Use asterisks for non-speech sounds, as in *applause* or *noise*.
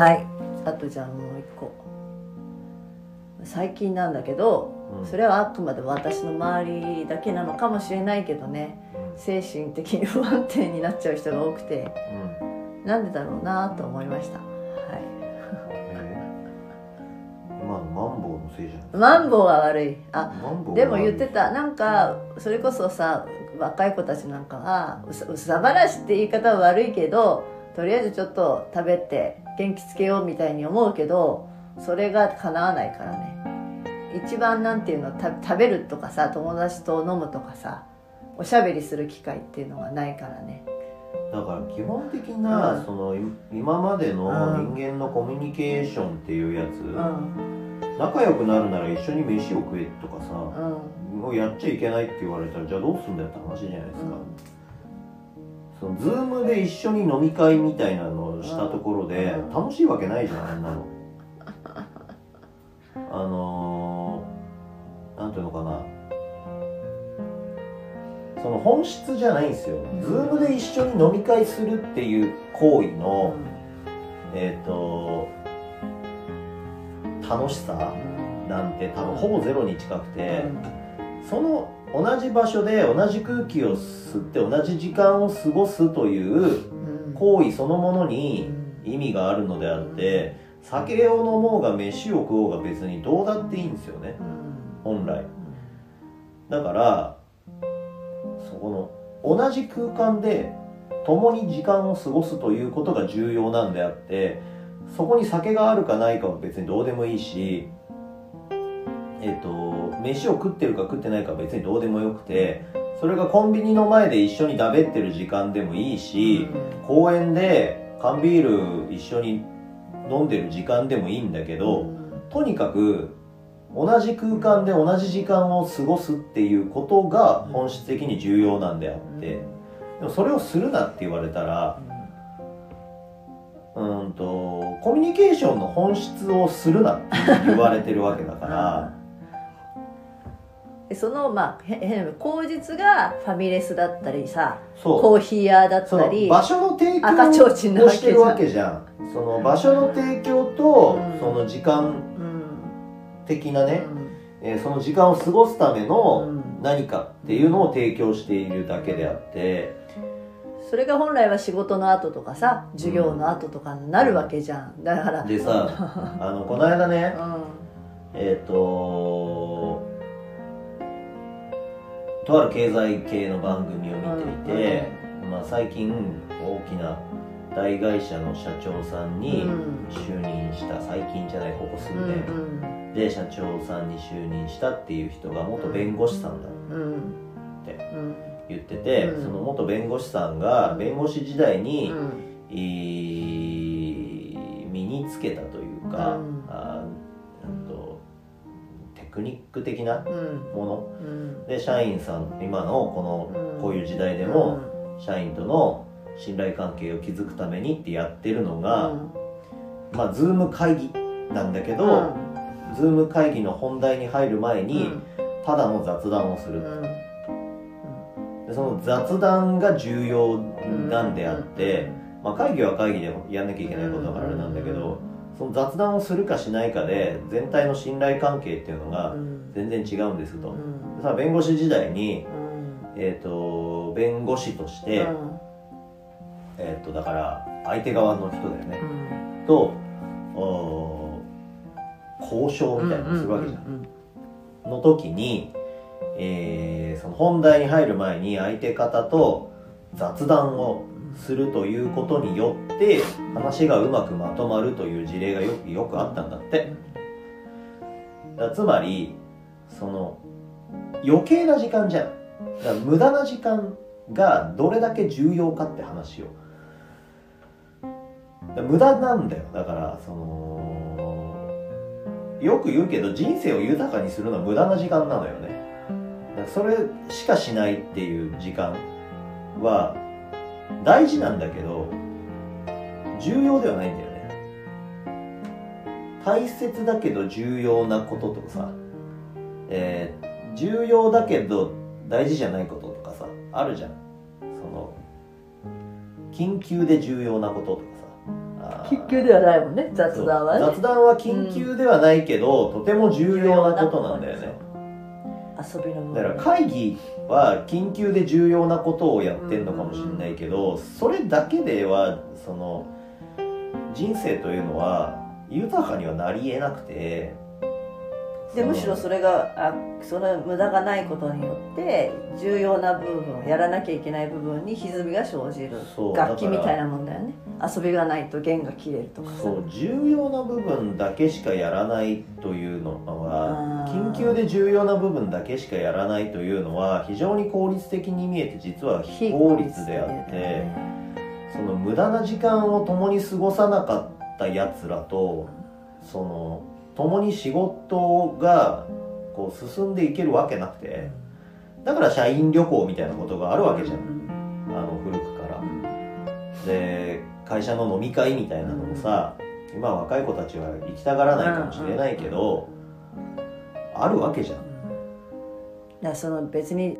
はい。あとじゃあもう一個。最近なんだけど、うん。それはあくまで私の周りだけなのかもしれないけどね。精神的に不安定になっちゃう人が多くて。うん。なんでだろうなと思いました。はえー。まあマンボウのせいじゃない。いマンボウが悪い。あでも言ってた。なんかそれこそさ若い子たちなんかはうさうさばらしって言い方は悪いけどとりあえずちょっと食べて元気つけようみたいに思うけどそれが叶わないからね。一番なんていうのた食べるとかさ友達と飲むとかさおしゃべりする機会っていうのがないからね。だから基本的な、うん。そのい今までのうん。人間のコミュニケーションっていうやつ、うん。仲良くなるなら一緒に飯を食えとかさ、うん。もうやっちゃいけないって言われたらじゃあどうすんだよって話じゃないですか、そのズームで一緒に飲み会みたいなのをしたところでうん。楽しいわけないじゃんあんなの。あのー、なんていうのかな。その本質じゃないんですよ、ん。ズームで一緒に飲み会するっていう行為の、えっ、と楽しさなんて多分ほぼゼロに近くて、その同じ場所で同じ空気を吸って同じ時間を過ごすといううん。行為そのものうにん。意味があるのであって酒を飲もうが飯を食おうが別にどうだっていいんですよね。うん。本来。だからそこの同じ空間で共に時間を過ごすということが重要なんであってそこに酒があるかないかは別にどうでもいいしえっ、と飯を食ってるか食ってないかは別にどうでもよくてそれがコンビニの前で一緒にだべってる時間でもいいし、公園で缶ビール一緒に飲んでる時間でもいいんだけど、とにかく同じ空間で同じ時間を過ごすっていうことが本質的に重要なんであって。でもそれをするなって言われたらうーんとコミュニケーションの本質をするなって言われてるわけだからでそのまあへ変な口実がファミレスだったりさそう。コーヒー屋だったり場所の提供をしてるわけじゃん。その場所の提供とうん。その時間うん。的なね、えーその時間を過ごすためうのん。何かっていうのを提供しているだけであって。それが本来は仕事の後とかさ授業の後とかになるわけじゃん。だからでさあのこの間ね *laughs* うえっ、ととある経済系の番組を見ていて、まあ、最近大きな大会社の社長さんにうん。就任した最近じゃないここ数ん年、うんで社長さんに就任したっていう人が元弁護士さんだうんうんてうん。言ってて、うん。その元弁護士さんが弁護士時代に、身につけたというか、うん。あうんとテクニック的なうん。もの。うん。で社員さん今のこうん。のこういう時代でも社員との信頼関係を築くためにってやってるのが、まあズーム会議なんだけど、ズーム会議の本題に入る前に、ただの雑談をする、でその雑談が重要なんであって、まあ、会議は会議でやんなきゃいけないことだからあれなんだけど、その雑談をするかしないかで全体の信頼関係っていうのが全然違うんですと、でさ弁護士時代に、えー、と弁護士として、えー、とだから相手側の人だよね、と交渉みたいなのをするわけじゃん、の時に、えーその本題に入る前に相手方と雑談をするということによって話がうまくまとまるという事例がよくよくあったんだって。だつまりその余計な時間じゃん。だ無駄な時間がどれだけ重要かって話を。無駄なんだよ。だからそのよく言うけど人生を豊かにするのは無駄な時間なのよね。それしかしないっていう時間は大事なんだけど重要ではないんだよね。大切だけど重要なこととかさ、えー重要だけど大事じゃないこととかさあるじゃん。その緊急で重要なこととかさ。あ緊急ではないもんね雑談はね。雑談は緊急ではないけど、とても重要なことなんだよね遊びのもの。だから会議は緊急で重要なことをやってんのかもしれないけど、それだけではその人生というのは豊かにはなりえなくてでむしろそれがあその無駄がないことによって重要な部分やらなきゃいけない部分に歪みが生じる。楽器みたいななもんだよね。遊びがないと弦が切れるとかさそう重要な部分だけしかやらないというのは緊急で重要な部分だけしかやらないというのは非常に効率的に見えて実は非効率であってその無駄な時間を共に過ごさなかったやつらとその共に仕事がこう進んでいけるわけなくてだから社員旅行みたいなことがあるわけじゃん。あの古くから。で会社の飲み会みたいなのもさ今若い子たちは行きたがらないかもしれないけどあるわけじゃん。だその別に